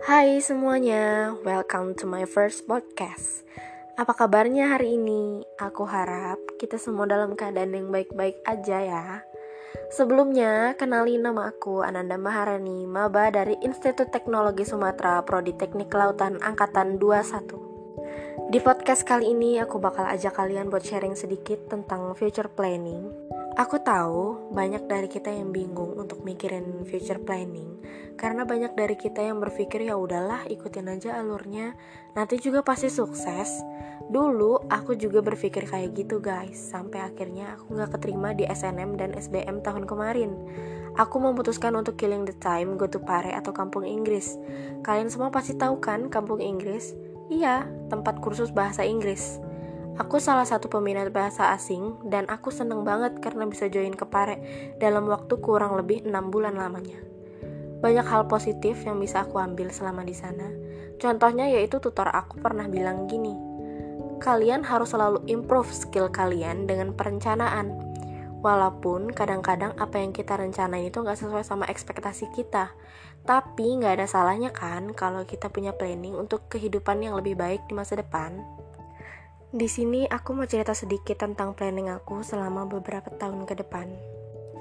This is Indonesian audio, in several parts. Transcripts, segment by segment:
Hai semuanya, welcome to my first podcast. Apa kabarnya hari ini? Aku harap kita semua dalam keadaan yang baik-baik aja ya. Sebelumnya, kenalin nama aku Ananda Maharani, maba dari Institut Teknologi Sumatera, Prodi Teknik Kelautan Angkatan 21. Di podcast kali ini aku bakal ajak kalian buat sharing sedikit tentang future planning Aku tahu banyak dari kita yang bingung untuk mikirin future planning karena banyak dari kita yang berpikir ya udahlah ikutin aja alurnya nanti juga pasti sukses. Dulu aku juga berpikir kayak gitu guys sampai akhirnya aku gak keterima di SNM dan SBM tahun kemarin. Aku memutuskan untuk killing the time go to Pare atau kampung Inggris. Kalian semua pasti tahu kan kampung Inggris? Iya, tempat kursus bahasa Inggris. Aku salah satu peminat bahasa asing dan aku seneng banget karena bisa join ke Pare dalam waktu kurang lebih 6 bulan lamanya. Banyak hal positif yang bisa aku ambil selama di sana. Contohnya yaitu tutor aku pernah bilang gini, kalian harus selalu improve skill kalian dengan perencanaan. Walaupun kadang-kadang apa yang kita rencanain itu nggak sesuai sama ekspektasi kita. Tapi nggak ada salahnya kan kalau kita punya planning untuk kehidupan yang lebih baik di masa depan. Di sini aku mau cerita sedikit tentang planning aku selama beberapa tahun ke depan.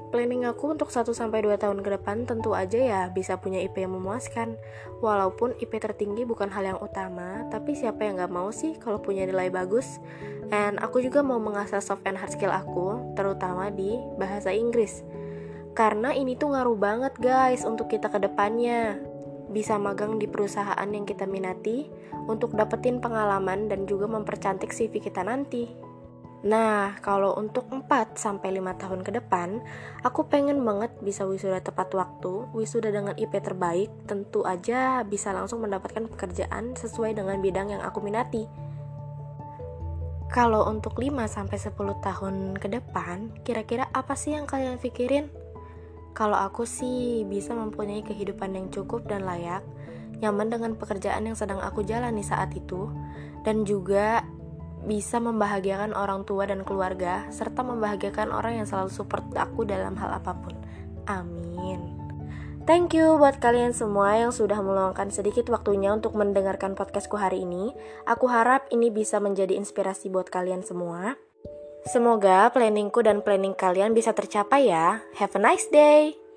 Planning aku untuk 1 sampai 2 tahun ke depan tentu aja ya bisa punya IP yang memuaskan. Walaupun IP tertinggi bukan hal yang utama, tapi siapa yang gak mau sih kalau punya nilai bagus? And aku juga mau mengasah soft and hard skill aku, terutama di bahasa Inggris. Karena ini tuh ngaruh banget guys untuk kita ke depannya bisa magang di perusahaan yang kita minati untuk dapetin pengalaman dan juga mempercantik CV kita nanti. Nah, kalau untuk 4 sampai 5 tahun ke depan, aku pengen banget bisa wisuda tepat waktu, wisuda dengan IP terbaik, tentu aja bisa langsung mendapatkan pekerjaan sesuai dengan bidang yang aku minati. Kalau untuk 5 sampai 10 tahun ke depan, kira-kira apa sih yang kalian pikirin? Kalau aku sih bisa mempunyai kehidupan yang cukup dan layak, nyaman dengan pekerjaan yang sedang aku jalani saat itu, dan juga bisa membahagiakan orang tua dan keluarga, serta membahagiakan orang yang selalu support aku dalam hal apa pun. Amin. Thank you buat kalian semua yang sudah meluangkan sedikit waktunya untuk mendengarkan podcastku hari ini. Aku harap ini bisa menjadi inspirasi buat kalian semua. Semoga planningku dan planning kalian bisa tercapai ya. Have a nice day.